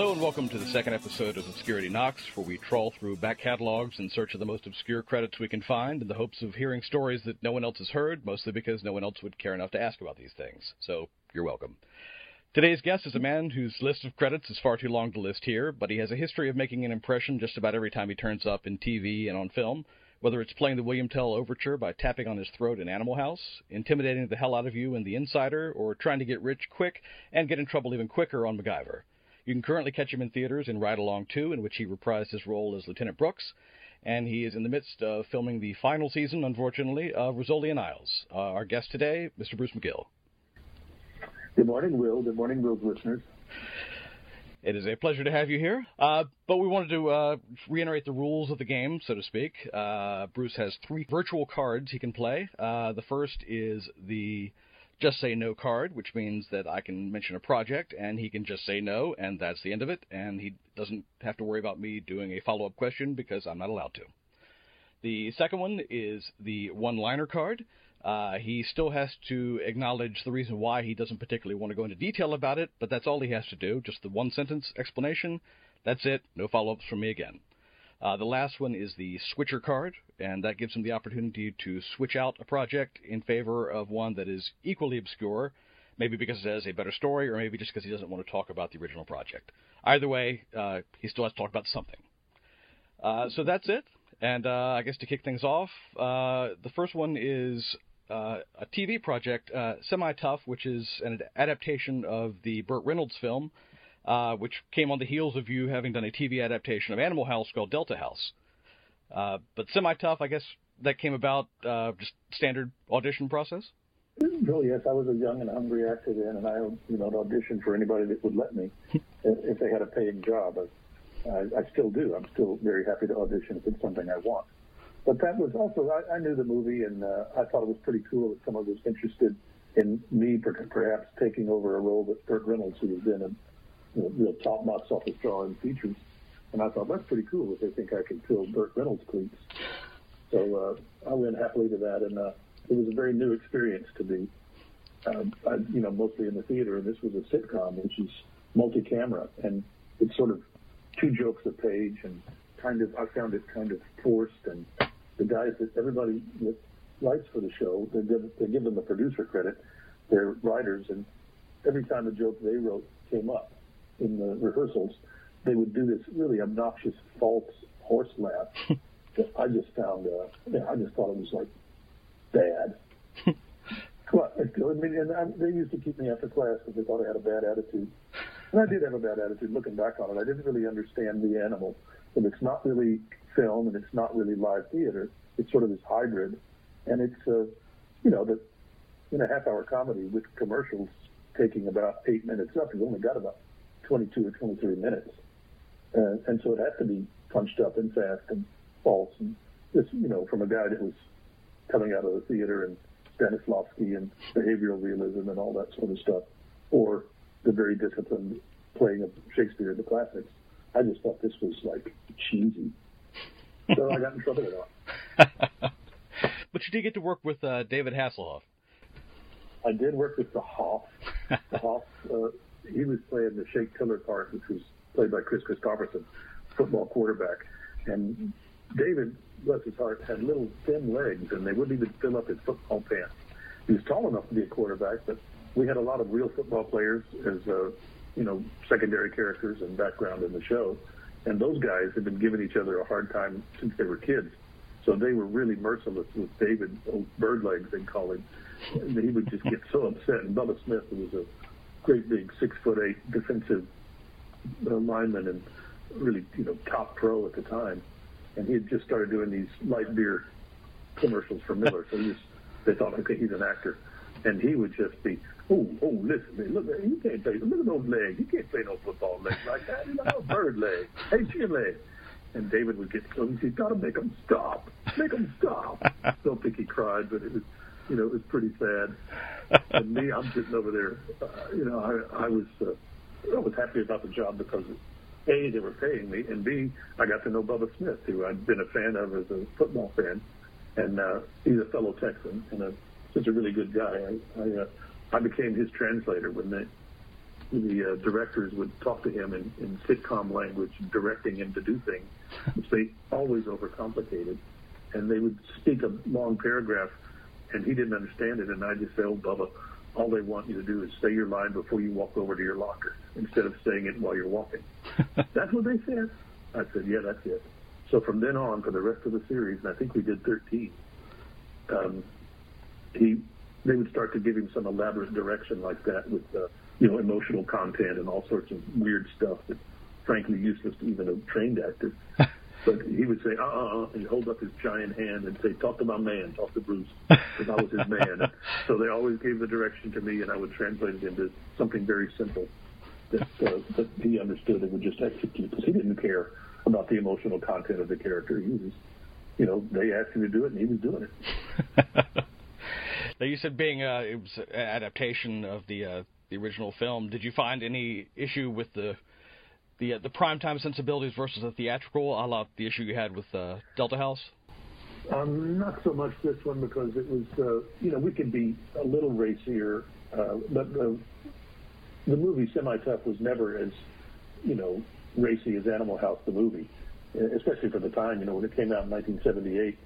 Hello and welcome to the second episode of Obscurity Knocks, where we trawl through back catalogs in search of the most obscure credits we can find in the hopes of hearing stories that no one else has heard, mostly because no one else would care enough to ask about these things. So, you're welcome. Today's guest is a man whose list of credits is far too long to list here, but he has a history of making an impression just about every time he turns up in TV and on film, whether it's playing the William Tell overture by tapping on his throat in Animal House, intimidating the hell out of you in The Insider, or trying to get rich quick and get in trouble even quicker on MacGyver. You can currently catch him in theaters in Ride Along 2, in which he reprised his role as Lieutenant Brooks, and he is in the midst of filming the final season, unfortunately, of Rizzoli and Isles. Uh, our guest today, Mr. Bruce McGill. Good morning, Will. Good morning, Will's listeners. It is a pleasure to have you here. Uh, but we wanted to uh, reiterate the rules of the game, so to speak. Uh, Bruce has three virtual cards he can play. Uh, the first is the just say no card, which means that I can mention a project and he can just say no, and that's the end of it, and he doesn't have to worry about me doing a follow up question because I'm not allowed to. The second one is the one liner card. Uh, he still has to acknowledge the reason why he doesn't particularly want to go into detail about it, but that's all he has to do. Just the one sentence explanation. That's it. No follow ups from me again. Uh, the last one is the switcher card, and that gives him the opportunity to switch out a project in favor of one that is equally obscure, maybe because it has a better story, or maybe just because he doesn't want to talk about the original project. Either way, uh, he still has to talk about something. Uh, so that's it. And uh, I guess to kick things off, uh, the first one is uh, a TV project, Semi Tough, which is an adaptation of the Burt Reynolds film uh, which came on the heels of you having done a TV adaptation of Animal House called Delta House. Uh, but semi tough, I guess that came about uh, just standard audition process. Oh yes, I was a young and hungry actor then, and I you know auditioned for anybody that would let me if they had a paying job. I, I still do. I'm still very happy to audition if it's something I want. But that was also I, I knew the movie, and uh, I thought it was pretty cool that someone was interested in me perhaps taking over a role that Burt Reynolds, who was then you know, real top box office drawing features. And I thought that's pretty cool if they think I can fill Burt Reynolds cleats. So uh, I went happily to that, and uh, it was a very new experience to be, uh, I, you know, mostly in the theater. And this was a sitcom, which is multi-camera, and it's sort of two jokes a page, and kind of I found it kind of forced. And the guys that everybody that writes for the show, they give, they give them the producer credit. They're writers, and every time a joke they wrote came up, in the rehearsals, they would do this really obnoxious false horse laugh that I just found, uh, yeah, I just thought it was like bad. well, I mean, and I, they used to keep me after class because they thought I had a bad attitude. And I did have a bad attitude looking back on it. I didn't really understand the animal. And it's not really film and it's not really live theater. It's sort of this hybrid. And it's, uh, you know, that in a half hour comedy with commercials taking about eight minutes up, you've only got about 22 or 23 minutes. Uh, and so it had to be punched up and fast and false. And this, you know, from a guy that was coming out of the theater and Stanislavski and behavioral realism and all that sort of stuff, or the very disciplined playing of Shakespeare in the classics. I just thought this was like cheesy. So I got in trouble with that. but you did get to work with uh, David Hasselhoff. I did work with the Hoff. The Hoff uh, he was playing the Shake Tiller part, which was played by Kris Kristofferson, football quarterback. And David, bless his heart, had little thin legs, and they wouldn't even fill up his football pants. He was tall enough to be a quarterback, but we had a lot of real football players as, uh, you know, secondary characters and background in the show. And those guys had been giving each other a hard time since they were kids. So they were really merciless with David, old bird legs, they'd call him. And he would just get so upset. And Bubba Smith, who was a great big six foot eight defensive uh, lineman and really you know top pro at the time, and he had just started doing these light beer commercials for Miller. So he just they thought okay he's an actor, and he would just be oh oh listen man look you can't play look at those legs. You can't play no football legs like that. You know bird leg. Hey chin leg. And David would get so he said, "Got to make them stop, make them stop." Don't think he cried, but it was, you know, it was pretty sad and me, I'm sitting over there. Uh, you know, I, I was uh, I was happy about the job because a they were paying me, and b I got to know Bubba Smith, who I'd been a fan of as a football fan, and uh, he's a fellow Texan and a, just a really good guy. I I, uh, I became his translator when they the uh, directors would talk to him in, in sitcom language, directing him to do things, which they always overcomplicated. And they would speak a long paragraph, and he didn't understand it. And I just say, "Oh, Bubba, all they want you to do is say your line before you walk over to your locker, instead of saying it while you're walking." that's what they said. I said, "Yeah, that's it." So from then on, for the rest of the series, and I think we did 13, um, he they would start to give him some elaborate direction like that with uh, you know emotional content and all sorts of weird stuff that frankly useless to even a trained actor. but he would say, uh, uh, uh, and he'd hold up his giant hand and say, talk to my man, talk to Bruce, because I was his man. And so they always gave the direction to me, and I would translate it into something very simple that, uh, that he understood and would just execute, because he didn't care about the emotional content of the character. He was, you know, they asked him to do it, and he was doing it. now you said being uh, it was an adaptation of the uh, the original film. Did you find any issue with the the uh, the primetime sensibilities versus the theatrical, a la the issue you had with uh, Delta House? Um, not so much this one because it was, uh, you know, we could be a little racier, uh, but the the movie Semi Tough was never as, you know, racy as Animal House the movie, especially for the time. You know, when it came out in 1978,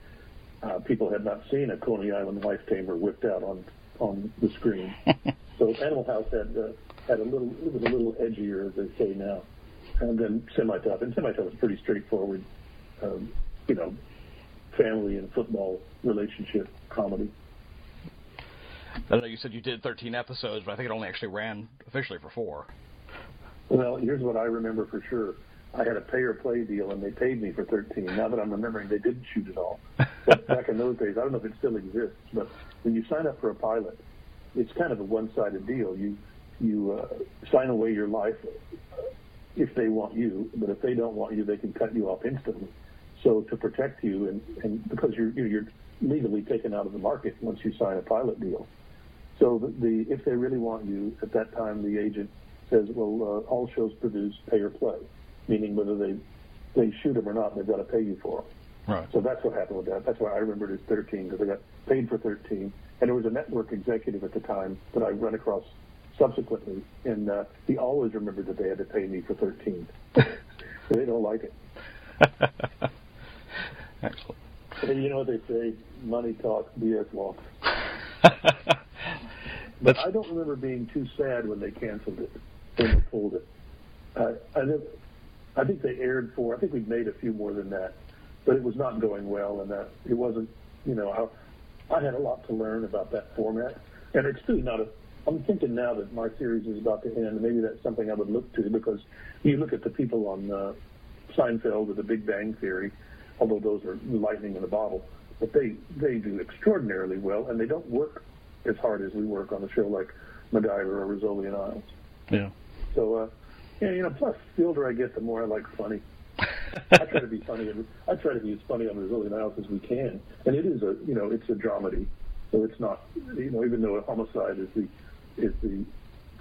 uh, people had not seen a Coney Island wife tamer whipped out on on the screen. so Animal House had uh, had a little, it was a little edgier, as they say now and then semi-tough. And semi-tough was pretty straightforward, um, you know, family and football relationship comedy. I don't know you said you did 13 episodes, but I think it only actually ran officially for four. Well, here's what I remember for sure. I had a pay or play deal, and they paid me for 13. Now that I'm remembering, they didn't shoot it all. But back in those days, I don't know if it still exists, but when you sign up for a pilot, it's kind of a one-sided deal. You you uh, sign away your life if they want you, but if they don't want you, they can cut you off instantly. So to protect you, and, and because you're you're legally taken out of the market once you sign a pilot deal. So the, the if they really want you at that time, the agent says, well, uh, all shows produce pay or play, meaning whether they they shoot them or not, they've got to pay you for them. Right. So that's what happened with that. That's why I remembered it as 13 because I got paid for 13, and there was a network executive at the time that I run across subsequently, and uh, he always remembered that they had to pay me for 13. they don't like it. Excellent. And you know what they say? Money talks, BS walks. but I don't remember being too sad when they canceled it, when they pulled it. Uh, I, I think they aired for. I think we made a few more than that, but it was not going well, and that it wasn't. You know, I, I had a lot to learn about that format, and it's still not a I'm thinking now that my series is about to end. Maybe that's something I would look to because you look at the people on uh, Seinfeld or The Big Bang Theory, although those are lightning in a bottle, but they they do extraordinarily well, and they don't work as hard as we work on a show like MacGyver or Rizzoli and Isles. Yeah. So, uh, yeah, you know, plus the older I get, the more I like funny. I try to be funny. I try to be as funny on Rizzoli and Isles as we can, and it is a you know it's a dramedy, so it's not you know even though a homicide is the is the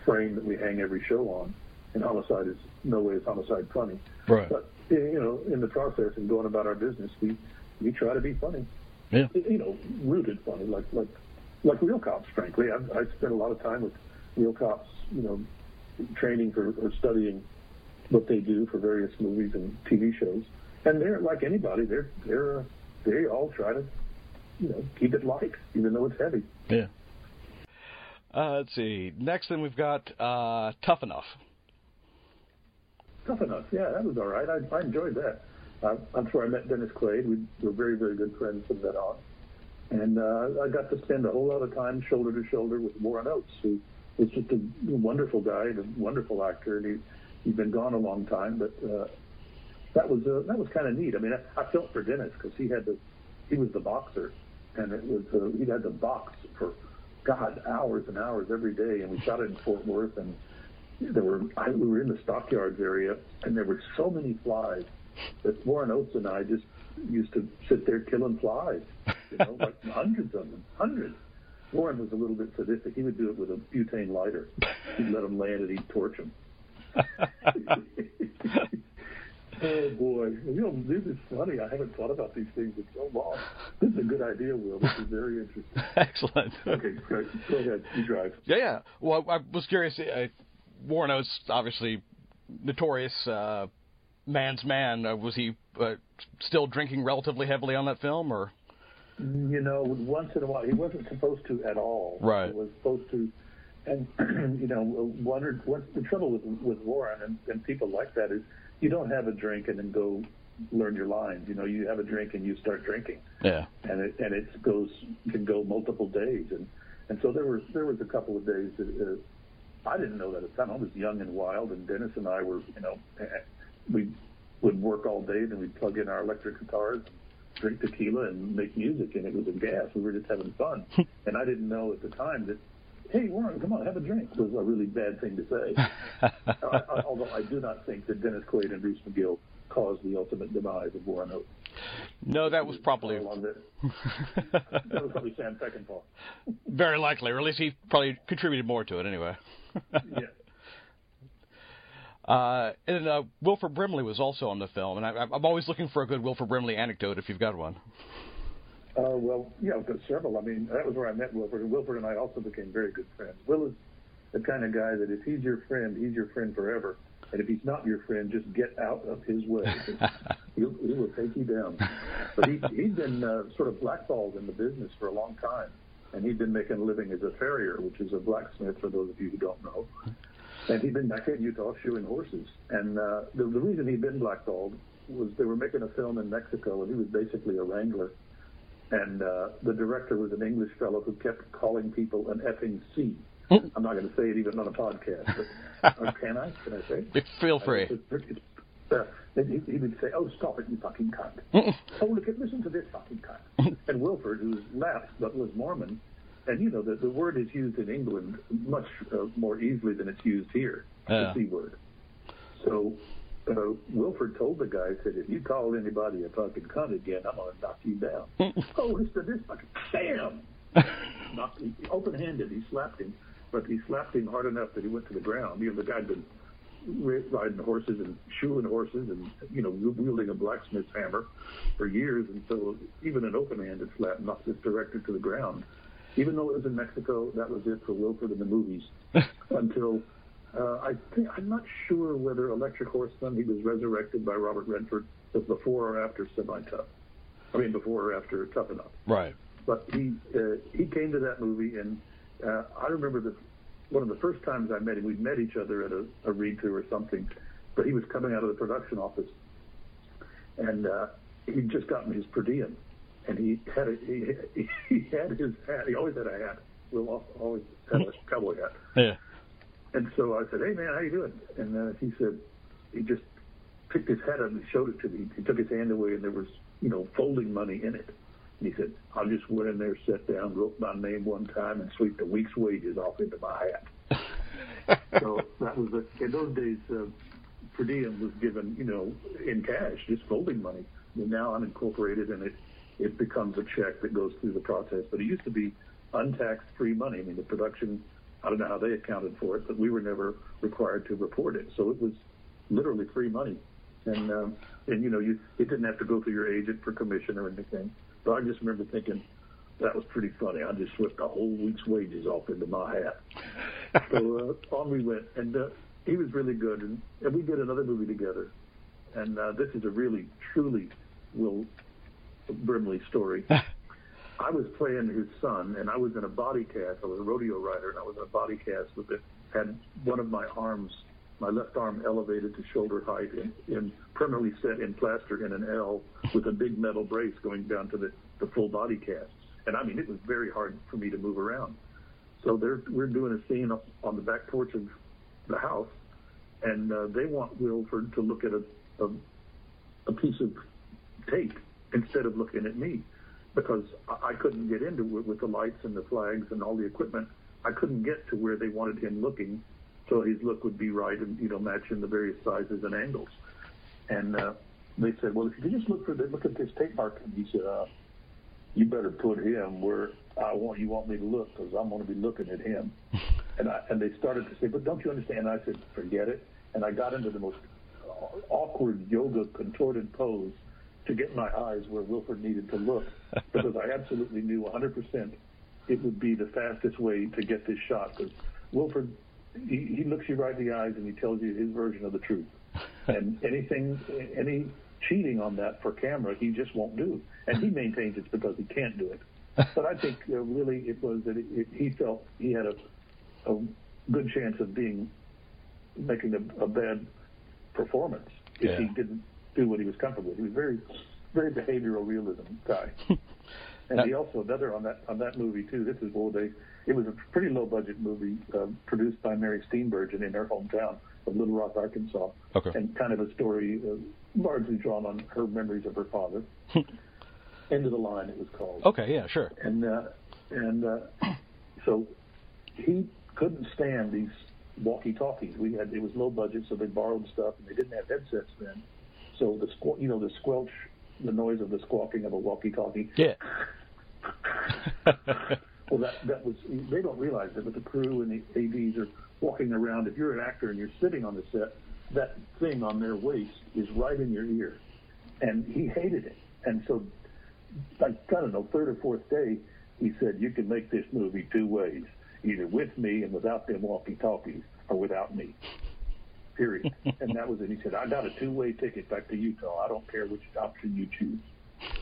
frame that we hang every show on. And homicide is no way is homicide funny. Right. But you know, in the process and going about our business, we we try to be funny. Yeah. You know, rooted funny, like like like real cops. Frankly, I've, I've spent a lot of time with real cops. You know, training for or studying what they do for various movies and TV shows. And they're like anybody. They're they're uh, they all try to you know keep it light, even though it's heavy. Yeah. Uh, let's see. Next, then we've got uh, Tough Enough. Tough Enough. Yeah, that was all right. I, I enjoyed that. Uh, that's where I met Dennis Quaid. We were very, very good friends from then on. And uh, I got to spend a whole lot of time shoulder to shoulder with Warren Oates, who was just a wonderful guy and a wonderful actor. And he, he'd been gone a long time, but uh, that was uh, that was kind of neat. I mean, I, I felt for Dennis because he had the he was the boxer, and it was uh, he had to box for God, hours and hours every day, and we shot it in Fort Worth, and there were I, we were in the stockyards area, and there were so many flies that Warren Oates and I just used to sit there killing flies, you know, like hundreds of them, hundreds. Warren was a little bit sadistic. He would do it with a butane lighter. He'd let them land and he'd torch them. Oh boy, you know, this is funny. I haven't thought about these things in so long. This is a good idea, Will. This is very interesting. Excellent. Okay. Go ahead. You drive. Yeah, yeah. Well, I, I was curious. Uh, Warren Oates, obviously notorious uh, man's man. Uh, was he uh, still drinking relatively heavily on that film, or? You know, once in a while, he wasn't supposed to at all. Right. He was supposed to, and you know, or one, the trouble with with Warren and, and people like that is you don't have a drink and then go learn your lines. You know, you have a drink and you start drinking. Yeah. And it and it goes can go multiple days, and and so there was there was a couple of days that uh, I didn't know that at the time. I was young and wild, and Dennis and I were, you know, we would work all day, then we'd plug in our electric guitars, drink tequila, and make music, and it was a gas. We were just having fun, and I didn't know at the time that. Hey Warren, come on, have a drink. Was a really bad thing to say. I, I, although I do not think that Dennis Quaid and Bruce McGill caused the ultimate demise of Warren Oates. No, that was probably that was probably Sam Peckinpah. Very likely, or at least he probably contributed more to it anyway. yeah. Uh, and uh, Wilford Brimley was also on the film, and I, I'm always looking for a good Wilford Brimley anecdote if you've got one. Uh, well, yeah, I've got several. I mean, that was where I met Wilford, and Wilford and I also became very good friends. Will is the kind of guy that if he's your friend, he's your friend forever. And if he's not your friend, just get out of his way. he'll, he will take you down. But he, he'd been uh, sort of blackballed in the business for a long time. And he'd been making a living as a farrier, which is a blacksmith, for those of you who don't know. And he'd been back in Utah shoeing horses. And uh, the, the reason he'd been blackballed was they were making a film in Mexico, and he was basically a wrangler. And uh, the director was an English fellow who kept calling people an effing C. I'm not going to say it even on a podcast, but uh, can I? Can I say? It? Feel free. Uh, he, he would say, "Oh, stop it, you fucking cunt! oh, look, at listen to this fucking cunt!" and Wilford, who was left but was Mormon, and you know the the word is used in England much uh, more easily than it's used here, the c word. So uh, Wilford told the guy, said, "If you call anybody a fucking cunt again, I'm gonna knock you down." oh, listen to this fucking bam! Knocked, open-handed, he slapped him but he slapped him hard enough that he went to the ground. You know, the guy'd been riding horses and shoeing horses and, you know, wielding a blacksmith's hammer for years. And so even an open-handed slap knocked this director to the ground. Even though it was in Mexico, that was it for Wilford in the movies until uh, I think I'm not sure whether Electric Horseman he was resurrected by Robert Redford was before or after Semi Tough. I mean, before or after Tough Enough. Right. But he uh, he came to that movie and uh, I remember the one of the first times I met him. We'd met each other at a, a read through or something, but he was coming out of the production office, and uh, he'd just gotten his per diem, and he had a, he, he had his hat. He always had a hat. Will always had a cowboy hat. Yeah. And so I said, "Hey man, how you doing?" And uh, he said, he just picked his hat up and showed it to me. He took his hand away, and there was you know folding money in it. And he said, I'll just went in there, sit down, wrote my name one time, and sweep the week's wages off into my hat. so that was a, in those days, uh, per diem was given, you know, in cash, just folding money. And now I'm incorporated, and it it becomes a check that goes through the process. But it used to be untaxed free money. I mean, the production, I don't know how they accounted for it, but we were never required to report it. So it was literally free money. And um, and you know, you it didn't have to go through your agent for commission or anything. So I just remember thinking that was pretty funny. I just slipped a whole week's wages off into my hat. so uh, on we went, and uh, he was really good, and, and we did another movie together. And uh, this is a really, truly Will Brimley story. I was playing his son, and I was in a body cast. I was a rodeo rider, and I was in a body cast with it. Had one of my arms my left arm elevated to shoulder height and, and permanently set in plaster in an L with a big metal brace going down to the, the full body cast. And I mean, it was very hard for me to move around. So they're, we're doing a scene on the back porch of the house, and uh, they want Wilford to look at a, a, a piece of tape instead of looking at me because I couldn't get into it with the lights and the flags and all the equipment. I couldn't get to where they wanted him looking so his look would be right and you know matching the various sizes and angles. And uh, they said, well, if you could just look for the, look at this tape mark, and he said, uh, you better put him where I want you want me to look because I'm going to be looking at him. and I, and they started to say, but don't you understand? And I said, forget it. And I got into the most awkward yoga contorted pose to get my eyes where Wilford needed to look because I absolutely knew 100% it would be the fastest way to get this shot because Wilford he, he looks you right in the eyes and he tells you his version of the truth. and anything, any cheating on that for camera, he just won't do. And he maintains it's because he can't do it. But I think uh, really it was that it, it, he felt he had a, a good chance of being making a, a bad performance if Yeah. he didn't do what he was comfortable with. He was very, very behavioral realism guy. And he also another on that on that movie too. This is where they it was a pretty low budget movie uh, produced by Mary Steenburgen in her hometown of Little Rock, Arkansas, Okay. and kind of a story uh, largely drawn on her memories of her father. End of the line, it was called Okay, yeah, sure. and uh, and uh, so he couldn't stand these walkie-talkies. We had it was low budget, so they borrowed stuff, and they didn't have headsets then. So the squ- you know the squelch, the noise of the squawking of a walkie-talkie. Yeah. Well, that that was they don't realize it, but the crew and the ads are walking around. If you're an actor and you're sitting on the set, that thing on their waist is right in your ear, and he hated it. And so, like I don't know, third or fourth day, he said, "You can make this movie two ways: either with me and without them walkie-talkies, or without me." Period. and that was it. He said, "I got a two-way ticket back to Utah. I don't care which option you choose."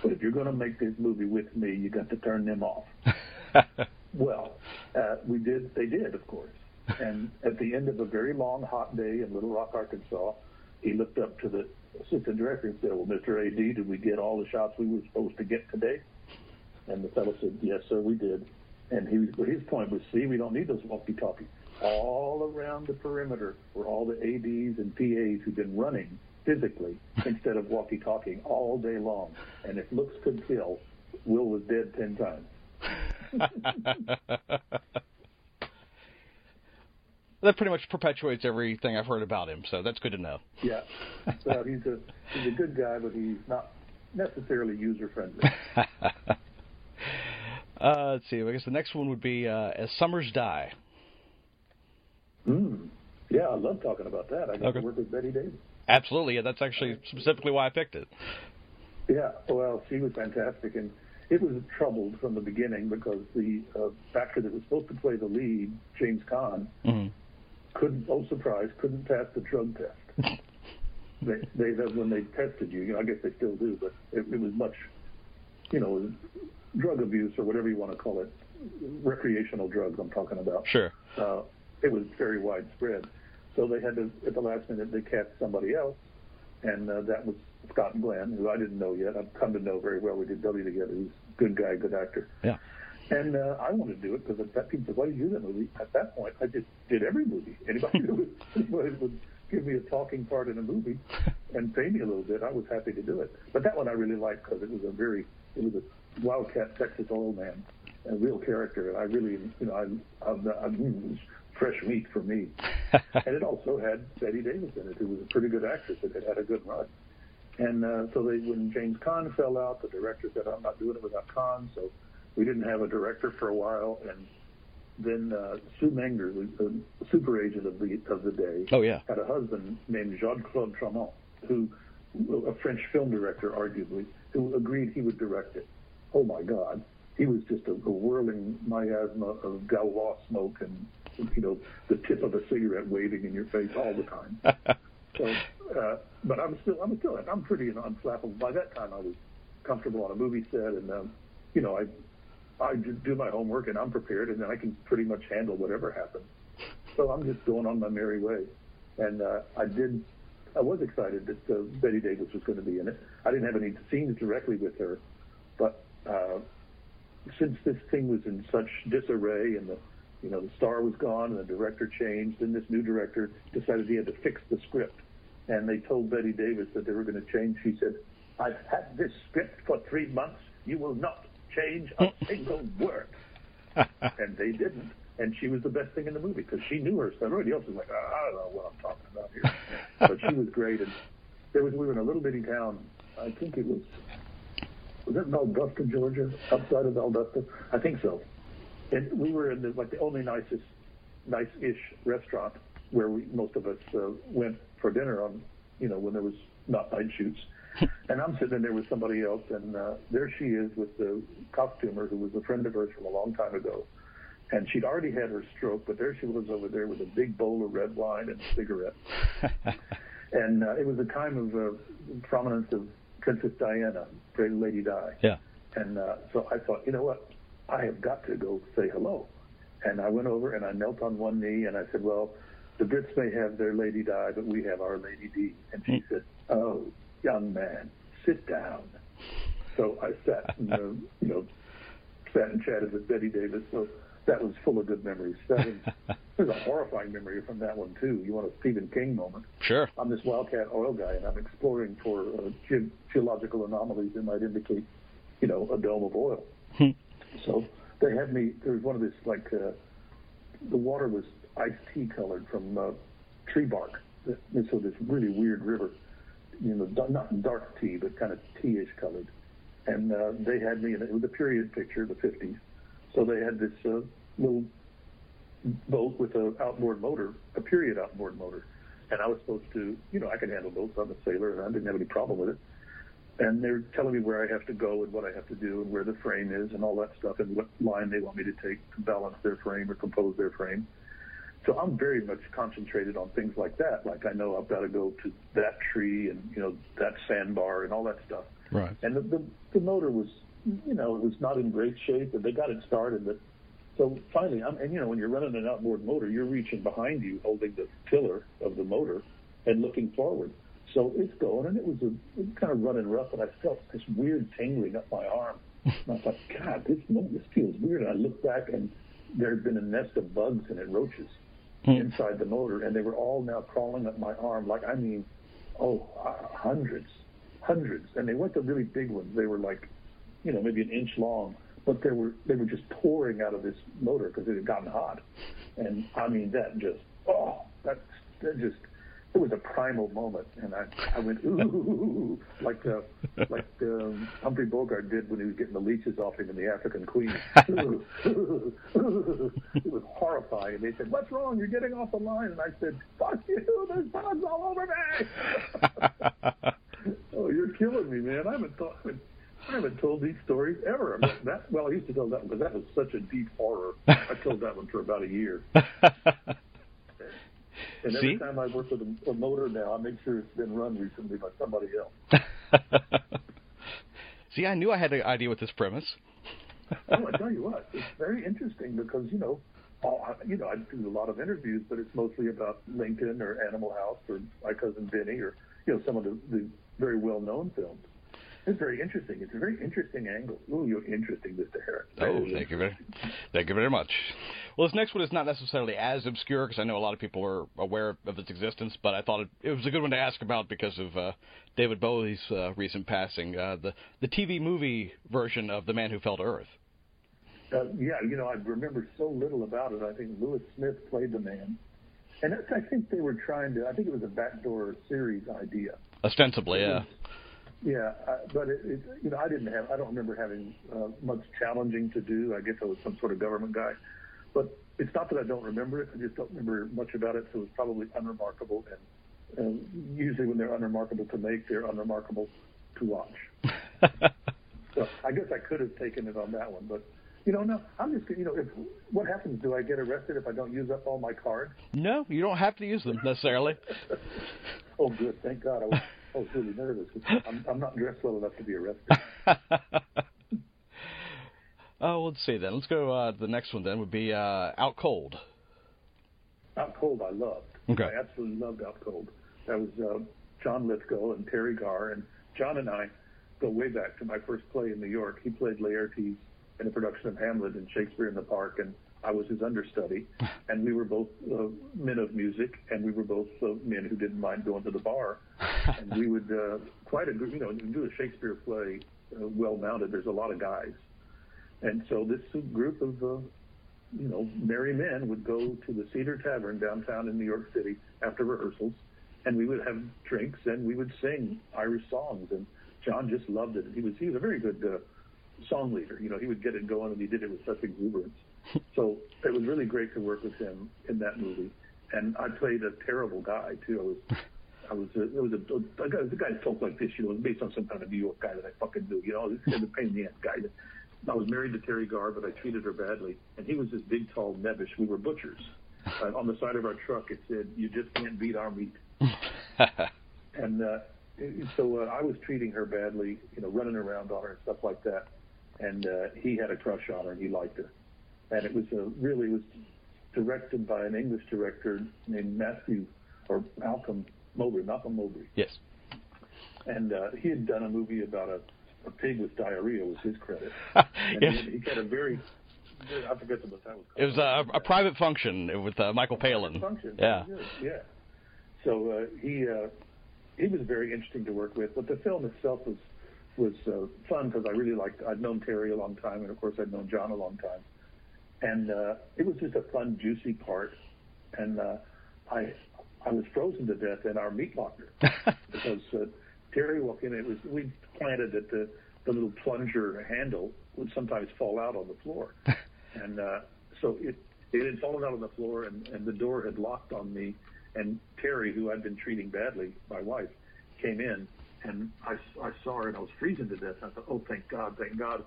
But if you're going to make this movie with me, you got to turn them off. Well, uh, we did. They did, of course. And at the end of a very long, hot day in Little Rock, Arkansas, he looked up to the assistant director and said, "Well, Mr. AD, did we get all the shots we were supposed to get today?" And the fellow said, "Yes, sir, we did." And he, his point was, "See, we don't need those walkie-talkies. All around the perimeter were all the ads and PAs who've been running physically instead of walkie-talking all day long. And if looks could kill, Will was dead ten times." that pretty much perpetuates everything I've heard about him, so that's good to know. Yeah. So he's a he's a good guy, but he's not necessarily user friendly. Uh, let's see. I guess the next one would be uh, As Summers Die. Mm. Yeah, I love talking about that. I got Okay. to work with Bette Davis. Absolutely, yeah. That's actually specifically why I picked it. Yeah, well, she was fantastic, and it was troubled from the beginning because the uh, actor that was supposed to play the lead, James Caan, hmm couldn't. Oh, surprise! Couldn't pass the drug test. they, they when they tested you, you know, I guess they still do, but it, it was much, you know, drug abuse or whatever you want to call it, recreational drugs. I'm talking about. Sure. uh, it was very widespread. So they had to, at the last minute, they cast somebody else, and uh, that was Scott Glenn, who I didn't know yet. I've come to know very well. We did W together. He's a good guy, good actor. Yeah. And uh, I wanted to do it because at that people said, "Why did you do that movie?" At that point, I just did every movie. Anybody who would, would give me a talking part in a movie and pay me a little bit, I was happy to do it. But that one I really liked because it was a very, it was a wildcat Texas oil man, a real character. And I really, you know, I, I, I, was fresh meat for me. and it also had Bette Davis in it, who was a pretty good actress and had had a good run. And uh, so they, when James Caan fell out, the director said, "I'm not doing it without Caan." So we didn't have a director for a while, and then uh, Sue Menger, the, the super agent of the of the day, Oh, yeah. had a husband named Jean Claude Tramont, who a French film director, arguably, who agreed he would direct it. Oh my God, he was just a, a whirling miasma of Gaulois smoke and you know the tip of a cigarette waving in your face all the time. So, uh, but I'm still, I'm still, I'm pretty unflappable. By that time, I was comfortable on a movie set, and um, you know, I, I do my homework, and I'm prepared, and then I can pretty much handle whatever happens. So I'm just going on my merry way, and uh, I did. I was excited that uh, Bette Davis was going to be in it. I didn't have any scenes directly with her, but uh, since this thing was in such disarray and the you know the star was gone and the director changed and this new director decided he had to fix the script. And they told Bette Davis that they were going to change. She said I've had this script for 3 months. You will not change a single word. And they didn't. And she was the best thing in the movie because she knew her stuff. Everybody else was like "Ah, I don't know what I'm talking about here. But she was great. And there was we were in a little bitty town. I think it was was it Valdosta, Georgia, outside of Valdosta? I think so. And we were in the, like the only nicest, nice-ish restaurant where we most of us uh, went for dinner on, you know, when there was not night shoots. and I'm sitting in there with somebody else, and uh, there she is with the costumer who was a friend of hers from a long time ago. and she'd already had her stroke, but there she was over there with a big bowl of red wine and a cigarette. and uh, it was a time of uh, prominence of Princess Diana, Great Lady Di. Yeah. And uh, so I thought, you know what? I have got to go say hello. And I went over and I knelt on one knee and I said, well, the Brits may have their Lady Di, but we have our Lady D. And she said, oh, young man, sit down. So I sat and, uh, you know, sat and chatted with Bette Davis. So that was full of good memories. That was, there's a horrifying memory from that one too. You want a Stephen King moment? Sure. I'm this wildcat oil guy, and I'm exploring for uh, ge- geological anomalies that might indicate, you know, a dome of oil. so they had me. There was one of this like uh, the water was iced tea colored from uh, tree bark. And so this really weird river, you know, not dark tea, but kind of teaish colored. And uh, they had me, and it was a period picture, the 50s. So they had this uh, little boat with an outboard motor, a period outboard motor. And I was supposed to, you know, I can handle boats. I'm a sailor, and I didn't have any problem with it. And they're telling me where I have to go and what I have to do and where the frame is and all that stuff and what line they want me to take to balance their frame or compose their frame. So I'm very much concentrated on things like that. Like I know I've got to go to that tree and you know that sandbar and all that stuff. Right. And the, the the motor was, you know, it was not in great shape, but they got it started. But so finally, I'm, and you know, when you're running an outboard motor, you're reaching behind you, holding the tiller of the motor, and looking forward. So it's going, and it was, a, it was kind of running rough, and I felt this weird tingling up my arm. And I thought, God, this this feels weird. And I looked back, and there had been a nest of bugs it, roaches, Hmm. inside the motor, and they were all now crawling up my arm. Like I mean, oh, uh, hundreds, hundreds, and they weren't the really big ones. They were like, you know, maybe an inch long, but they were they were just pouring out of this motor because it had gotten hot, and I mean that just oh that that just it was a primal moment, and I I went ooh like uh, like um, Humphrey Bogart did when he was getting the leeches off him in the African Queen. it was horrifying. And they said, "What's wrong? You're getting off the line." And I said, "Fuck you! There's bugs all over me." oh, you're killing me, man. I haven't thought. I haven't told these stories ever. I mean, that well, I used to tell that one because that was such a deep horror. I told that one for about a year. And every See? time I work with a, a motor now, I make sure it's been run recently by somebody else. See, I knew I had an idea with this premise. oh, I tell you what, it's very interesting because you know, all, you know, I do a lot of interviews, but it's mostly about Lincoln or Animal House or My Cousin Vinny or you know some of the, the very well-known films. It's very interesting. It's a very interesting angle. Ooh, you're interesting, Mr. Harris. Oh, thank you very, thank you very much. Well, this next one is not necessarily as obscure because I know a lot of people are aware of its existence, but I thought it, it was a good one to ask about because of uh, David Bowie's uh, recent passing. Uh, the the TV movie version of The Man Who Fell to Earth. Uh, yeah, you know, I remember so little about it. I think Lewis Smith played the man, and I think they were trying to. I think it was a backdoor series idea. Ostensibly, yeah. Yeah, uh, but it, it, you know, I didn't have. I don't remember having uh, much challenging to do. I guess I was some sort of government guy, but it's not that I don't remember it. I just don't remember much about it. So it's probably unremarkable. And um, usually, when they're unremarkable to make, they're unremarkable to watch. so I guess I could have taken it on that one, but you know, no, I'm just, you know, if what happens? Do I get arrested if I don't use up all my cards? No, you don't have to use them necessarily. oh, good, thank God. I was, I was really nervous. I'm, I'm not dressed well enough to be arrested. Oh, let's see then. Let's go. Uh, the next one then would be uh, Out Cold. Out Cold, I loved. Okay. I absolutely loved Out Cold. That was uh, John Lithgow and Teri Garr, and John and I go way back to my first play in New York. He played Laertes in a production of Hamlet in Shakespeare in the Park, and I was his understudy. And we were both uh, men of music, and we were both uh, men who didn't mind going to the bar. and we would uh, quite a you know, do a Shakespeare play uh, well mounted, there's a lot of guys. And so this group of, uh, you know, merry men would go to the Cedar Tavern downtown in New York City after rehearsals, and we would have drinks and we would sing Irish songs. And John just loved it. He was he was a very good uh, song leader. You know, he would get it going, and he did it with such exuberance. So it was really great to work with him in that movie. And I played a terrible guy too. I was I was a, it was a, a guy, the guy talked like this, you know, based on some kind of New York guy that I fucking knew, you know, this is a pain in the ass guy. That, I was married to Teri Garr, but I treated her badly, and he was this big, tall nebbish. We were butchers. Uh, on the side of our truck, it said, "You just can't beat our meat." and uh, so uh, I was treating her badly, you know, running around on her and stuff like that. And uh, he had a crush on her, and he liked her. And it was a, really was directed by an English director named Matthew or Malcolm Mowbray, Malcolm Mowbray. Yes. And uh, he had done a movie about a, a pig with diarrhea was his credit. And yes. he, he had a very I forget what that was called. It was a, a private function with uh, Michael Palin. Function. Yeah. Yeah. So uh, he uh, he was very interesting to work with, but the film itself was was uh, fun because I really liked. I'd known Teri a long time, and of course I'd known John a long time, and uh, it was just a fun, juicy part. And uh, I I was frozen to death in our meat locker because uh, Teri walked in. It was we planted that the the little plunger handle would sometimes fall out on the floor, and uh, so it it had fallen out on the floor, and, and the door had locked on me. And Teri, who I'd been treating badly, my wife, came in, and I, I saw her, and I was freezing to death. I thought, oh, thank God, thank God.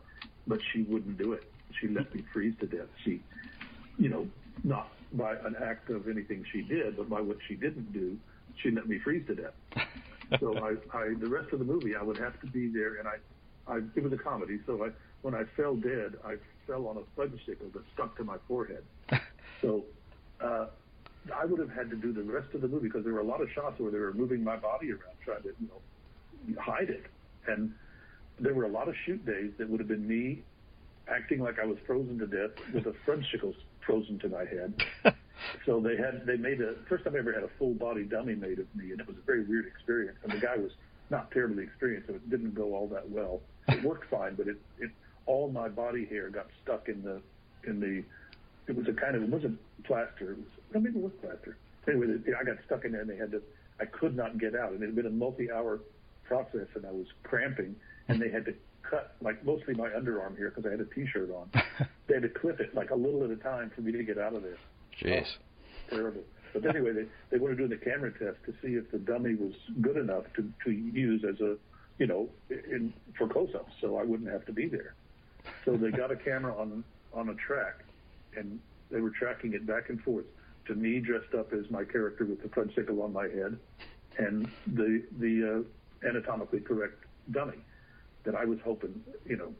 But she wouldn't do it. She let me freeze to death. She, you know, not by an act of anything she did, but by what she didn't do, she let me freeze to death. so I, I, the rest of the movie, I would have to be there, and I, I, it was a comedy. So I, when I fell dead, I fell on a bicycle that stuck to my forehead. So, uh, I would have had to do the rest of the movie because there were a lot of shots where they were moving my body around trying to, you know, hide it. And there were a lot of shoot days that would have been me acting like I was frozen to death with a frenchicle frozen to my head. so they had they made a first time I ever had a full body dummy made of me, and it was a very weird experience. And the guy was not terribly experienced, so it didn't go all that well. It worked fine, but it it all my body hair got stuck in the in the it was a kind of it wasn't plaster. It was no, maybe it was plaster. Anyway, they, I got stuck in there, and they had to. I could not get out, and it had been a multi-hour process, and I was cramping, and they had to cut like mostly my underarm here because I had a T-shirt on. they had to clip it like a little at a time for me to get out of there. Jeez. Oh, terrible. But anyway, they they wanted to do the camera test to see if the dummy was good enough to to use as a you know in for close-ups, so I wouldn't have to be there. So they got a camera on on a track, and they were tracking it back and forth to me dressed up as my character with the fudgesicle on my head, and the the uh, anatomically correct dummy that I was hoping you know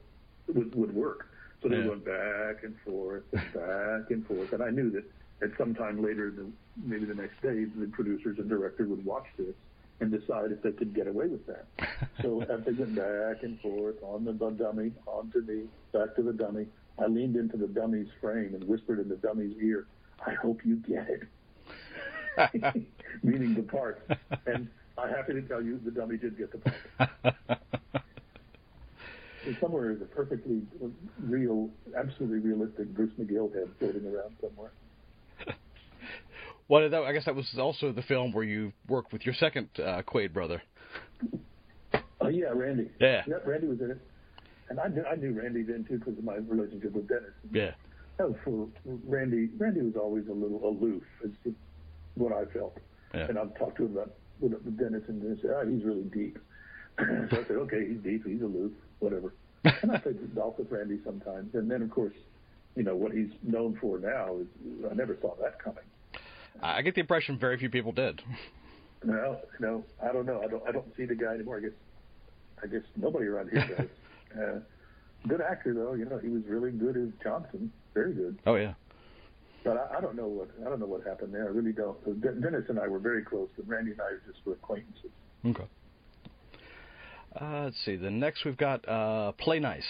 would would work. So they Yeah. went back and forth and back and forth, and I knew that at some time later, the, maybe the next day, the producers and director would watch this and decide if they could get away with that. So as they went back and forth on the dummy, onto me, back to the dummy, I leaned into the dummy's frame and whispered in the dummy's ear, "I hope you get it," meaning the part. And I'm happy to tell you, the dummy did get the part. Somewhere is a perfectly real, absolutely realistic Bruce McGill head floating around somewhere. well, that, I guess that was also the film where you worked with your second uh, Quaid brother. Oh yeah, Randy. Yeah. Randy was in it, and I knew I knew Randy then too because of my relationship with Dennis. Yeah. That was for Randy. Randy was always a little aloof. It's what I felt. Yeah. And I've talked to him about with Dennis, and Dennis said, "Oh, he's really deep." so I said, "Okay, he's deep. He's aloof. Whatever." and I played golf with Randy sometimes, and then of course, you know what he's known for now is I never saw that coming. I get the impression very few people did. Well, you know, I don't know. I don't. I don't see the guy anymore. I guess. I guess nobody around here does. uh, good actor though. You know, he was really good as Johnson. Very good. Oh yeah. But I, I don't know what I don't know what happened there. I really don't. Dennis and I were very close, but Randy and I just were acquaintances. Okay. Uh, let's see. The next we've got uh, Play Nice.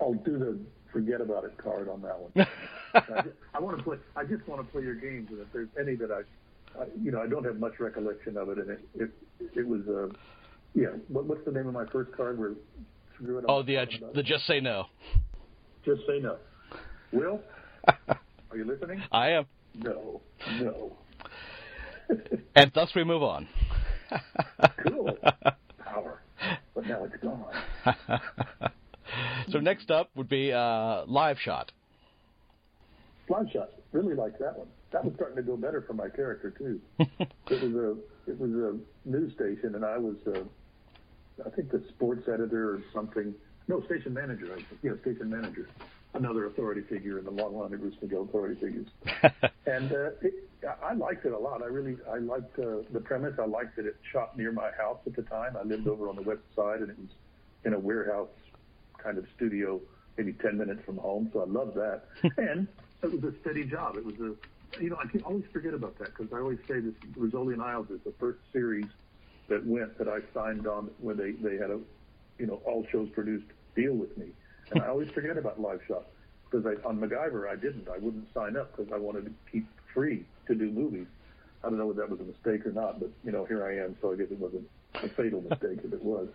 I'll do the forget about it card on that one. I, just, I want to play. I just want to play your games, and if there's any that I, I you know, I don't have much recollection of it, and it it, it was uh, yeah. What, what's the name of my first card? Where screw it oh, up. the uh, the Just Say No. Just say no. Will, are you listening? I am. No, no. And thus we move on. Cool. Power. But now it's gone. so next up would be uh, Live Shot. Live shot. Really liked that one. That was starting to go better for my character too. it was a it was a news station, and I was uh, I think the sports editor or something. No, station manager. I think. Yeah, station manager. Another authority figure in the long line of Bruce McGill authority figures. and uh, it, I liked it a lot. I really, I liked uh, the premise. I liked that it shot near my house at the time. I lived over on the west side, and it was in a warehouse kind of studio, maybe 10 minutes from home. So I loved that. and it was a steady job. It was a, you know, I can always forget about that because I always say this Rizzoli and Isles is the first series that went that I signed on where they, they had a, you know, all shows produced deal with me. And I always forget about live shot because on MacGyver I didn't. I wouldn't sign up because I wanted to keep free to do movies. I don't know whether that was a mistake or not, but you know, here I am, so I guess it wasn't a fatal mistake if it was.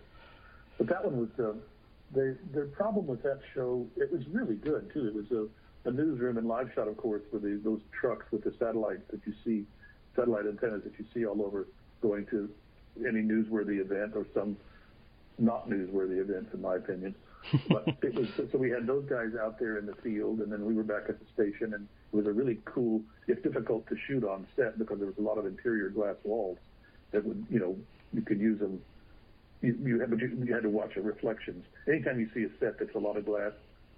But that one was uh, the the problem with that show. It was really good too. It was a, a newsroom and live shot, of course, with those trucks with the satellites that you see, satellite antennas that you see all over, going to any newsworthy event or some not newsworthy events, in my opinion. But it was so we had those guys out there in the field, and then we were back at the station, and it was a really cool. It's difficult to shoot on set because there was a lot of interior glass walls that would, you know, you could use them. You, you had, but you, you had to watch the reflections. Anytime you see a set that's a lot of glass,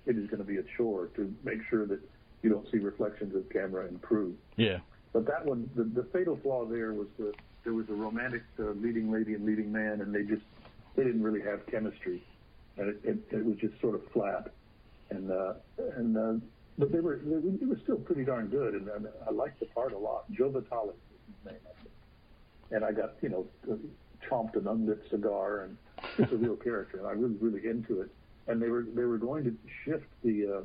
it is going to be a chore to make sure that you don't see reflections of camera and crew. Yeah. But that one, the, the fatal flaw there was the there was a romantic uh, leading lady and leading man, and they just they didn't really have chemistry, and it, it, it was just sort of flat. And uh, and uh, but they were they, they were still pretty darn good, and, and I liked the part a lot. Joe Vitale was his name, I think. and I got you know chomped an unlit cigar, and just a real character, and I was really really into it. And they were they were going to shift the uh,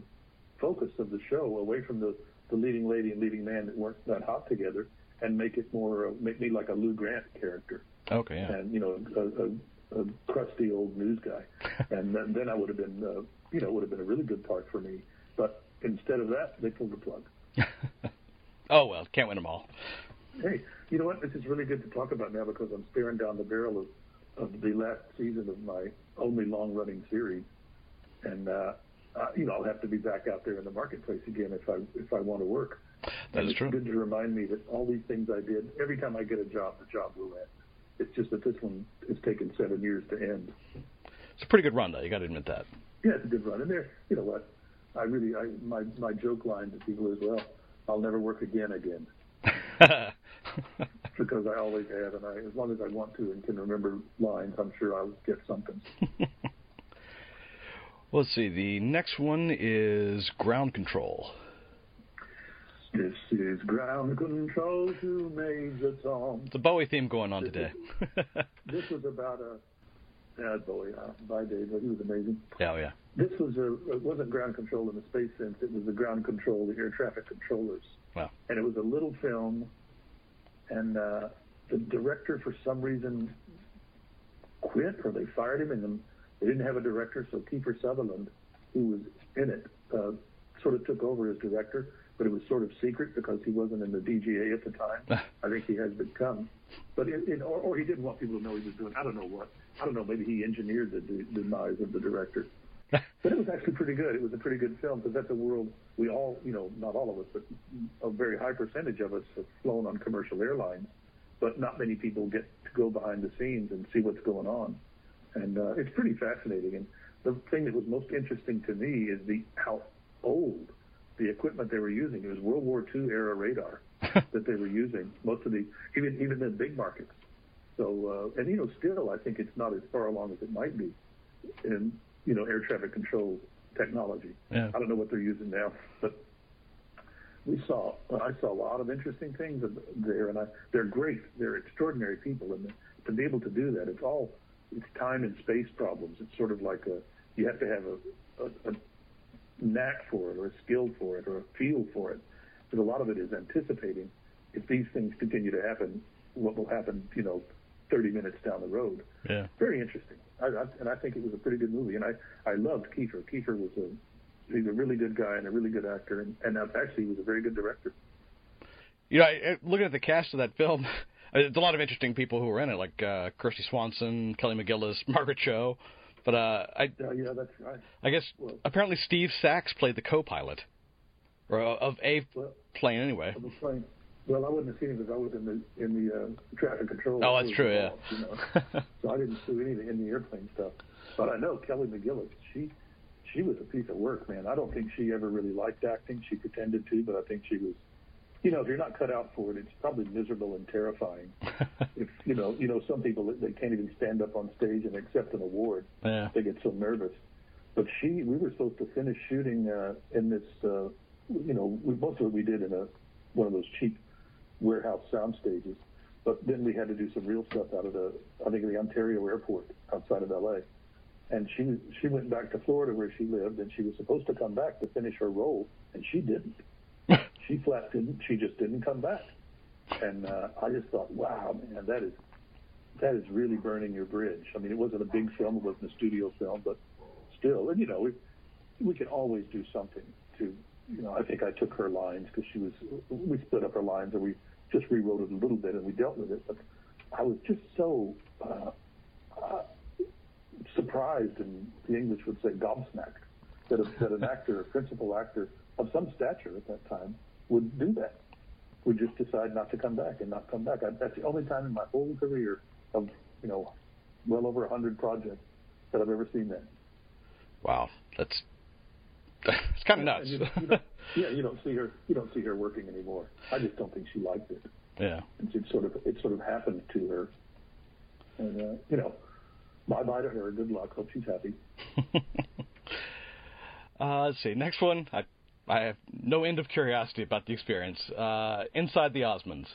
focus of the show away from the the leading lady and leading man that weren't that hot together, and make it more uh, make me like a Lou Grant character. Okay. Yeah. And you know, a, a a crusty old news guy, and then, then I would have been, uh, you know, would have been a really good part for me. But instead of that, they pulled the plug. oh well, can't win them all. Hey, you know what? This is really good to talk about now because I'm staring down the barrel of of the last season of my only long-running series, and uh, uh, you know I'll have to be back out there in the marketplace again if I if I want to work. That and is true. It's good to remind me that all these things I did, every time I get a job, the job will end. It's just that this one has taken seven years to end. It's a pretty good run, though. You got to admit that. Yeah, it's a good run. And there, you know what? I really, I my my joke line to people as well. I'll never work again again. because I always have, and I, as long as I want to and can remember lines, I'm sure I'll get something. well, let's see. The next one is ground control. This is ground control to Major Tom. It's a Bowie theme going on this today. Is, this was about a yeah, Bowie. Uh, by Dave, he was amazing. Yeah, oh, yeah. This was a it wasn't ground control in the space sense. It was the ground control, the air traffic controllers. Wow. And it was a little film, and uh, the director for some reason quit or they fired him, and then they didn't have a director, so Kiefer Sutherland, who was in it, uh, sort of took over as director but it was sort of secret because he wasn't in the DGA at the time. I think he has become, but it, it, or, or he didn't want people to know he was doing. I don't know what. I don't know. Maybe he engineered the de- demise of the director. but it was actually pretty good. It was a pretty good film because that's a world we all, you know, not all of us, but a very high percentage of us have flown on commercial airlines, but not many people get to go behind the scenes and see what's going on, and uh, it's pretty fascinating. And the thing that was most interesting to me is the how old the equipment they were using. It was World War II era radar that they were using. Most of the even even the big markets. So uh, and you know still I think it's not as far along as it might be in you know air traffic control technology. Yeah. I don't know what they're using now, but we saw I saw a lot of interesting things there, and I, they're great. They're extraordinary people, and to be able to do that, it's all it's time and space problems. It's sort of like a you have to have a, a, a knack for it or a skill for it or a feel for it. But a lot of it is anticipating if these things continue to happen, what will happen, you know, 30 minutes down the road. Yeah. Very interesting. I, I, and I think it was a pretty good movie. And I, I loved Kiefer. Kiefer was a, he's a really good guy and a really good actor. And, and actually, he was a very good director. You know, I, looking at the cast of that film, there's a lot of interesting people who were in it, like uh, Kristy Swanson, Kelly McGillis, Margaret Cho. But uh, I, uh, yeah, that's right. I guess well, apparently Steve Sachs played the co-pilot, or uh, of a well, plane anyway. Of a plane. Well, I wouldn't have seen it because I was in the in the uh, traffic control. Oh, that's true. Involved, yeah. You know? so I didn't do anything in the airplane stuff. But I know Kelly McGillis. she she was a piece of work, man. I don't think she ever really liked acting. She pretended to, but I think she was you know, if you're not cut out for it, it's probably miserable and terrifying. if you know, you know, some people they can't even stand up on stage and accept an award. Yeah. They get so nervous. But she, we were supposed to finish shooting uh, in this. Uh, you know, we, most of it we did in a one of those cheap warehouse sound stages. But then we had to do some real stuff out of the, I think, the Ontario airport outside of LA. And she she went back to Florida where she lived, and she was supposed to come back to finish her role, and she didn't she flat didn't. She just didn't come back. And uh, I just thought, wow, man, that is that is really burning your bridge. I mean, it wasn't a big film, it wasn't a studio film, but still, and you know, we we can always do something to, you know, I think I took her lines because she was, we split up her lines and we just rewrote it a little bit and we dealt with it. But I was just so uh, uh, surprised, and the English would say gobsmacked, that, a, that an actor, a principal actor of some stature at that time, would do that. Would just decide not to come back and not come back. I, that's the only time in my whole career of you know well over a hundred projects that I've ever seen that. Wow, that's it's kind of nuts. You, you yeah, you don't see her. You don't see her working anymore. I just don't think she liked it. Yeah, and it sort of it sort of happened to her, and uh, you know, bye bye to her. Good luck. Hope she's happy. uh, let's see. Next one. I I have no end of curiosity about the experience. Uh, inside the Osmonds.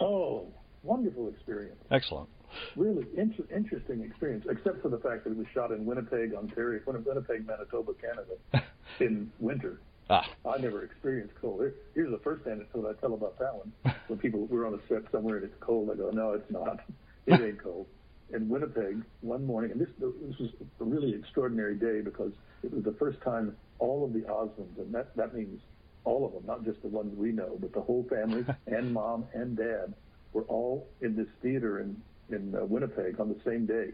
Oh, wonderful experience. Excellent. Really inter- interesting experience, except for the fact that it was shot in Winnipeg, Ontario, Winnipeg, Manitoba, Canada, in winter. Ah. I never experienced cold. Here, Here's the first anecdote I tell about that one. When people were on a set somewhere and it's cold, I go, no, it's not. It ain't cold. In Winnipeg, one morning, and this this was a really extraordinary day because it was the first time all of the Osmonds, and that, that means all of them, not just the ones we know, but the whole family and mom and dad were all in this theater in, in uh, Winnipeg on the same day.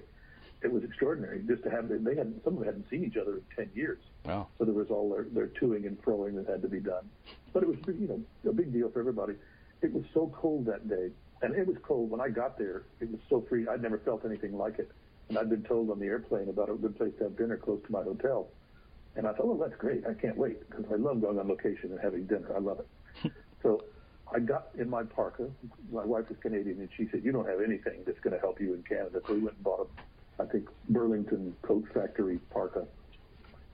It was extraordinary just to have, they hadn't, some of them hadn't seen each other in 10 years. Wow. So there was all their, their toing and froing that had to be done. But it was, you know, a big deal for everybody. It was so cold that day. And it was cold when I got there. It was so free. I'd never felt anything like it. And I'd been told on the airplane about a good place to have dinner close to my hotel. And I thought, well, that's great. I can't wait because I love going on location and having dinner. I love it. so I got in my parka. My wife is Canadian, and she said, you don't have anything that's going to help you in Canada. So we went and bought a, I think, Burlington Coat Factory parka.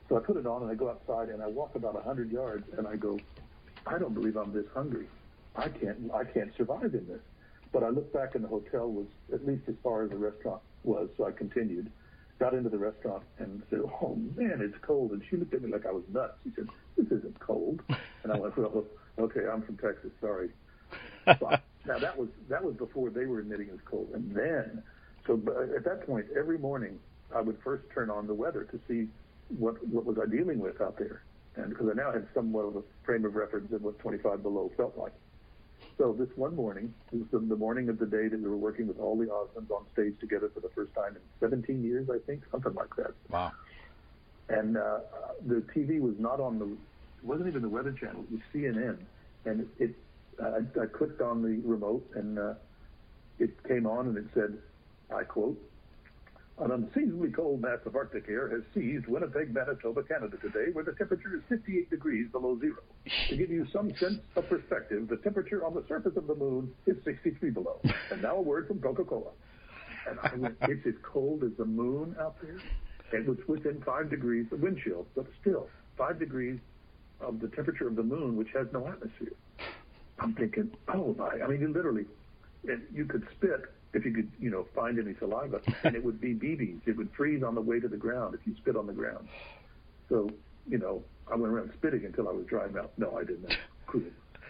So I put it on, and I go outside, and I walk about a 100 yards, and I go, I don't believe I'm this hungry. I can't, I can't survive in this. But I looked back, and the hotel was at least as far as the restaurant was, so I continued got into the restaurant and said, "Oh man, it's cold." And she looked at me like I was nuts. She said, "This isn't cold." And I went, "Well, okay, I'm from Texas. Sorry." But now that was that was before they were admitting it was cold, and then so uh, at that point, every morning I would first turn on the weather to see what what was I dealing with out there, and because I now had somewhat of a frame of reference of what 25 below felt like. So this one morning, it was the, the morning of the day that we were working with all the Osmonds on stage together for the first time in 17 years, I think, something like that. Wow. And uh, the TV was not on the, it wasn't even the Weather Channel, it was CNN. And it, uh, I, I clicked on the remote and uh, it came on and it said, I quote, an unseasonably cold mass of Arctic air has seized Winnipeg, Manitoba, Canada today, where the temperature is 58 degrees below zero. To give you some sense of perspective, the temperature on the surface of the moon is 63 below. And now a word from Coca-Cola. And I went, it's as cold as the moon out there. It was within five degrees of wind chill, but still five degrees of the temperature of the moon, which has no atmosphere. I'm thinking, oh my! I mean, you literally, you could spit if you could, you know, find any saliva, and it would be BBs. It would freeze on the way to the ground if you spit on the ground. So, you know, I went around spitting until I was dry mouth. No, I didn't.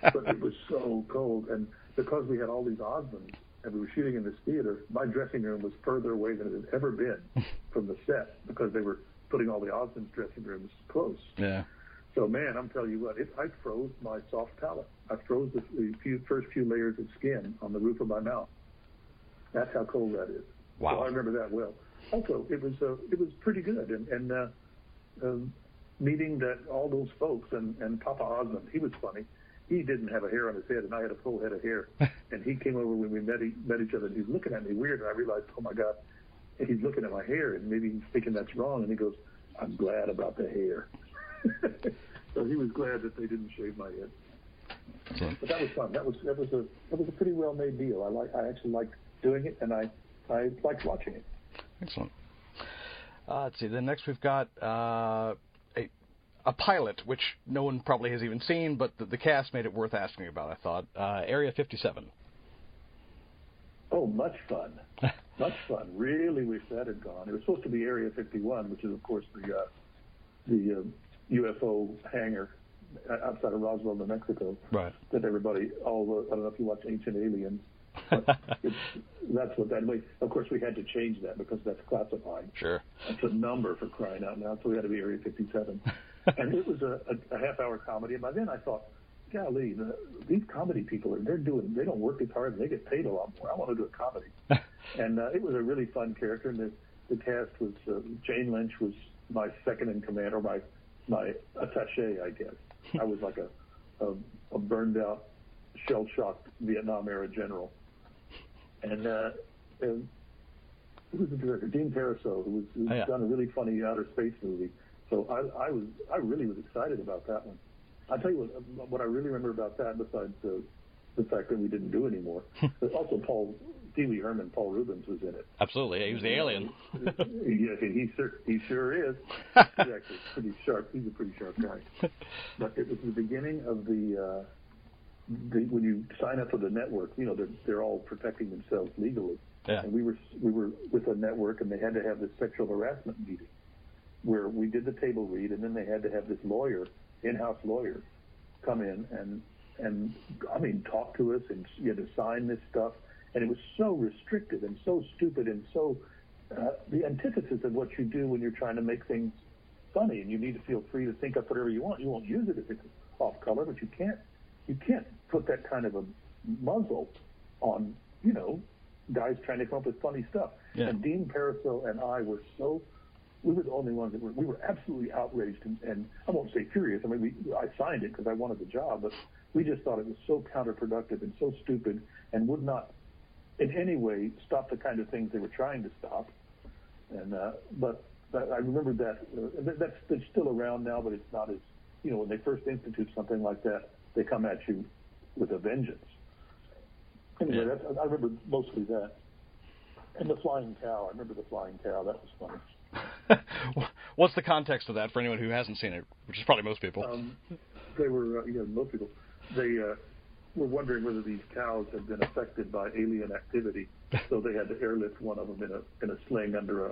But it was so cold, and because we had all these Osmonds and we were shooting in this theater, my dressing room was further away than it had ever been from the set because they were putting all the Osmonds dressing rooms close. Yeah. So man, I'm telling you what, it, I froze my soft palate. I froze the, the few, first few layers of skin on the roof of my mouth. That's how cold that is. Wow. So I remember that well. Also, it was uh, it was pretty good, and and uh, um, meeting that all those folks and and Papa Osmond, he was funny. He didn't have a hair on his head, and I had a full head of hair. and he came over when we met met each other, and he's looking at me weird, and I realized, oh my God, and he's looking at my hair, and maybe he's thinking that's wrong, and he goes, I'm glad about the hair. so he was glad that they didn't shave my head. But that was fun. That was that was a that was a pretty well made deal. I like I actually liked doing it, and I I liked watching it. Excellent. Uh, let's see. Then next we've got uh, a a pilot, which no one probably has even seen, but the, the cast made it worth asking about. I thought uh, Area 57. Oh, much fun. much fun. Really wish that had gone. It was supposed to be Area 51, which is of course the uh, the uh, UFO hangar outside of Roswell, New Mexico. Right. That everybody, all the, I don't know if you watch Ancient Aliens. that's what that. Of course, we had to change that because that's classified. Sure. That's a number for crying out loud. So we had to be Area 57, and it was a, a, a half-hour comedy. And by then, I thought, golly, the, these comedy people are they're doing they don't work as hard and they get paid a lot more. I want to do a comedy, and uh, it was a really fun character. And the the cast was uh, Jane Lynch was my second in command, or my my attaché, I guess. I was like a a, a burned out, shell shocked Vietnam era general, and. Uh, who was the director? Dean Parisot, who was who's Oh, yeah. done a really funny outer space movie. So I, I was I really was excited about that one. I'll tell you what what I really remember about that, besides uh, the fact that we didn't do anymore. but also Paul Pee Wee Herman, Paul Reubens was in it. Absolutely. He was the alien. yes, he sure he sure is. He's actually pretty sharp. He's a pretty sharp guy. But it was the beginning of the. Uh, the, when you sign up for the network, you know they're they're all protecting themselves legally, Yeah. and we were we were with a network, and they had to have this sexual harassment meeting, where we did the table read, and then they had to have this lawyer, in-house lawyer, come in and and I mean talk to us, and you had to sign this stuff, and it was so restrictive and so stupid and so uh, the antithesis of what you do when you're trying to make things funny, and you need to feel free to think up whatever you want. You won't use it if it's off color, but you can't you can't put that kind of a muzzle on you know guys trying to come up with funny stuff. Yeah. And Dean Parisot and I were so we were the only ones that were we were absolutely outraged and, and I won't say furious. I mean, we I signed it because I wanted the job, but we just thought it was so counterproductive and so stupid and would not in any way stop the kind of things they were trying to stop. And uh, but, but I remember that uh, that- that's, that's still around now, but it's not as you know when they first institute something like that, they come at you with a vengeance. Anyway, Yeah. that's, I remember mostly that. And the flying cow. I remember the flying cow. That was funny. What's the context of that for anyone who hasn't seen it, which is probably most people? Um, they were, uh, yeah, most people, they uh, were wondering whether these cows had been affected by alien activity, so they had to airlift one of them in a in a sling under a,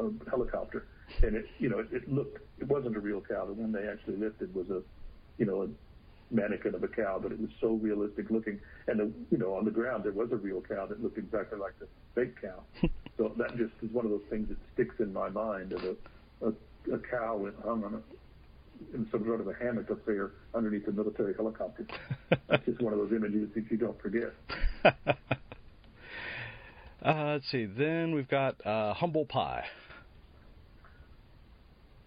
a helicopter, and it, you know, it, it looked, it wasn't a real cow. The one they actually lifted was a, you know, a mannequin of a cow, but it was so realistic looking, and the, you know, on the ground there was a real cow that looked exactly like the fake cow. so that just is one of those things that sticks in my mind of a a, a cow with hung on a in some sort of a hammock up there underneath a military helicopter. That's just one of those images that you don't forget. uh, let's see. Then we've got uh, Humble Pie.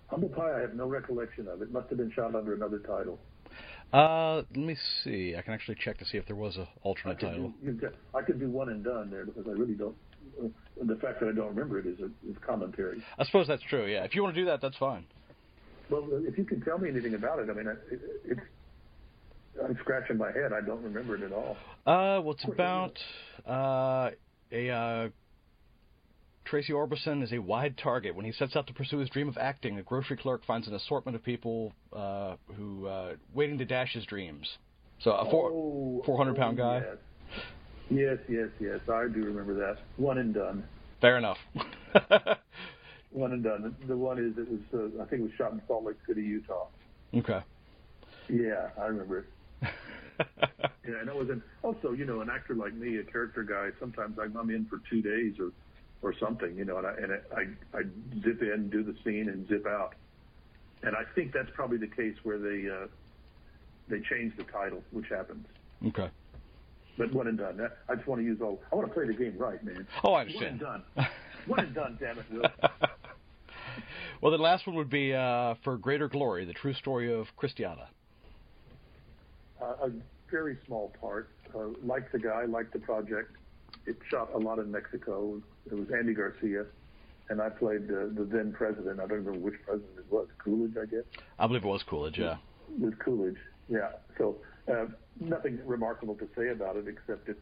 Humble Pie, I have no recollection of. It must have been shot under another title. Uh, let me see. I can actually check to see if there was an alternate could, title. do, I could do one and done there because I really don't. Uh, the fact that I don't remember it is a is commentary. I suppose that's true. Yeah. If you want to do that, that's fine. Well, if you can tell me anything about it, I mean, I, it, it's. I'm scratching my head. I don't remember it at all. Uh, well, it's about uh, a uh, Tracy Orbison is a wide target. When he sets out to pursue his dream of acting, a grocery clerk finds an assortment of people uh, who uh, waiting to dash his dreams. So a four, oh, 400 oh, guy. Yes. yes, yes, yes. I do remember that. One and done. Fair enough. One and done. The one is it was uh, I think it was shot in Salt Lake City, Utah. okay. Yeah, I remember it. Yeah, and it was an also you know an actor like me, a character guy. Sometimes I'm in for two days or or something, you know, and I and I I zip in, do the scene, and zip out. And I think that's probably the case where they uh, they change the title, which happens. okay. But one and done. I just want to use all. I want to play the game right, man. Oh, I understand. One and done. One and done. Damn it, Will. well, the last one would be uh, for Greater Glory, the true story of Cristiada. Uh, a very small part. Uh, like the guy, like the project. It shot a lot in Mexico. It was Andy Garcia, and I played uh, the then president. I don't remember which president it was. Coolidge, I guess. I believe it was Coolidge. Yeah. It was Coolidge. Yeah. So uh, nothing remarkable to say about it except it.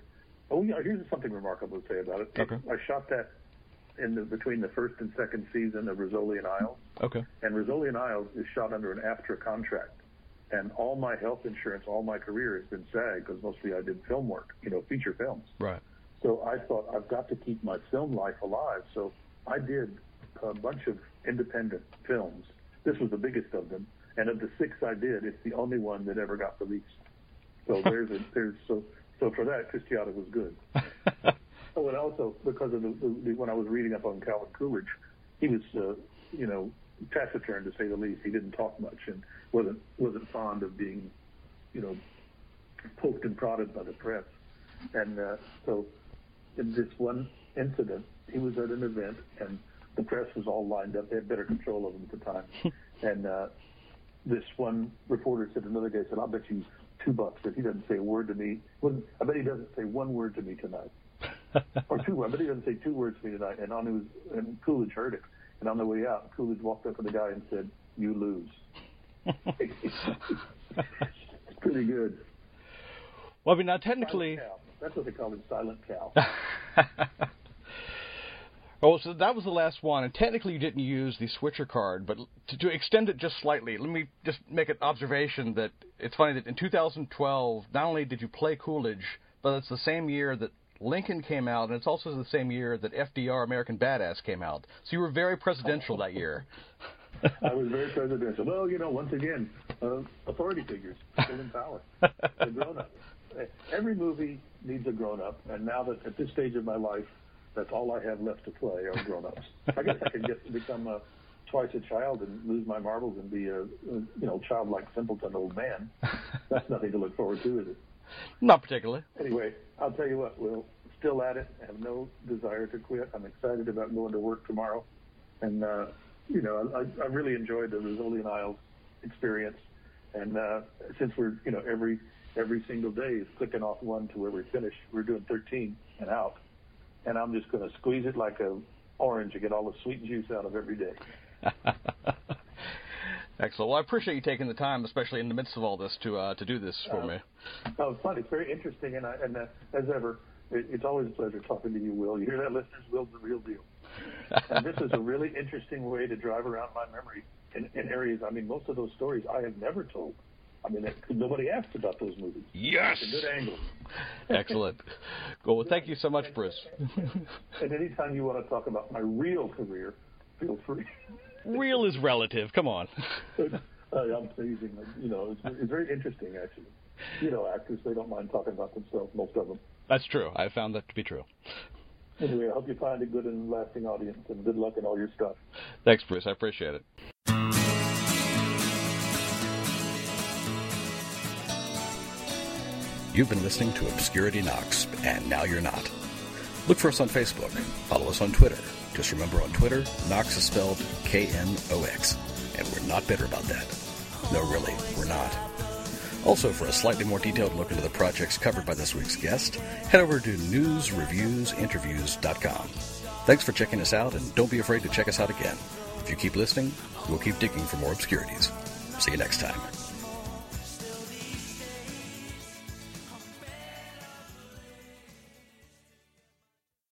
Oh yeah, here's something remarkable to say about it. Okay. I shot that in the, between the first and second season of Rizzoli and Isles. Okay. And Rizzoli and Isles is shot under an AFTRA contract. And all my health insurance, all my career has been SAG because mostly I did film work, you know, feature films. Right. So I thought I've got to keep my film life alive. So I did a bunch of independent films. This was the biggest of them, and of the six I did, it's the only one that ever got released. So there's a there's so so for that, Cristiada was good. oh, and also because of the, the when I was reading up on Calvin Coolidge, he was uh, you know taciturn to say the least. He didn't talk much and wasn't wasn't fond of being you know poked and prodded by the press. And uh, so in this one incident, he was at an event and the press was all lined up. They had better control of him at the time. and uh, this one reporter said to another guy, said, I'll bet you two bucks that he doesn't say a word to me. I bet he doesn't say one word to me tonight. or two. I bet he doesn't say two words to me tonight. And on his, and Coolidge heard it. And on the way out, Coolidge walked up to the guy and said, "You lose." it's pretty good. Well, I mean, now technically, that's what they call it, Silent Cal. Oh, so that was the last one, and technically you didn't use the switcher card, but to, to extend it just slightly, let me just make an observation that it's funny that in 2012, not only did you play Coolidge, but it's the same year that Lincoln came out, and it's also the same year that FDR American Badass came out. So you were very presidential that year. I was very presidential. Well, you know, once again, uh, authority figures still in power. Grown up. Every movie needs a grown up, and now that at this stage of my life, that's all I have left to play are grown-ups. I guess I could get become a twice a child and lose my marbles and be a, a you know childlike simpleton old man. That's nothing to look forward to, is it? Not particularly. Anyway, I'll tell you what. We'll still at it. Have no desire to quit. I'm excited about going to work tomorrow, and uh, you know I, I really enjoyed the Rizzoli and Isles experience. And uh, since we're you know every every single day is clicking off one to where we finish, we're doing 13 and out and I'm just going to squeeze it like a orange and get all the sweet juice out of every day. Excellent. Well, I appreciate you taking the time, especially in the midst of all this, to uh, to do this for uh, me. Oh, it's fun. It's very interesting, and I, and uh, as ever, it, it's always a pleasure talking to you, Will. You hear that, listeners? Will's the real deal. and this is a really interesting way to drive around my memory in, in areas. I mean, most of those stories I have never told. I mean, nobody asked about those movies. Yes. It's a good angle. Excellent. Cool. Well, thank you so much, Bruce. and anytime you want to talk about my real career, feel free. real is relative. Come on. I'm teasing. You know, it's, it's very interesting, actually. You know, actors, they don't mind talking about themselves, most of them. That's true. I found that to be true. Anyway, I hope you find a good and lasting audience, and good luck in all your stuff. Thanks, Bruce. I appreciate it. You've been listening to Obscurity Knocks, and now you're not. Look for us on Facebook. Follow us on Twitter. Just remember on Twitter, Knox is spelled K-N-O-X, and we're not bitter about that. No, really, we're not. Also, for a slightly more detailed look into the projects covered by this week's guest, head over to newsreviewsinterviews.com. Thanks for checking us out, and don't be afraid to check us out again. If you keep listening, we'll keep digging for more obscurities. See you next time.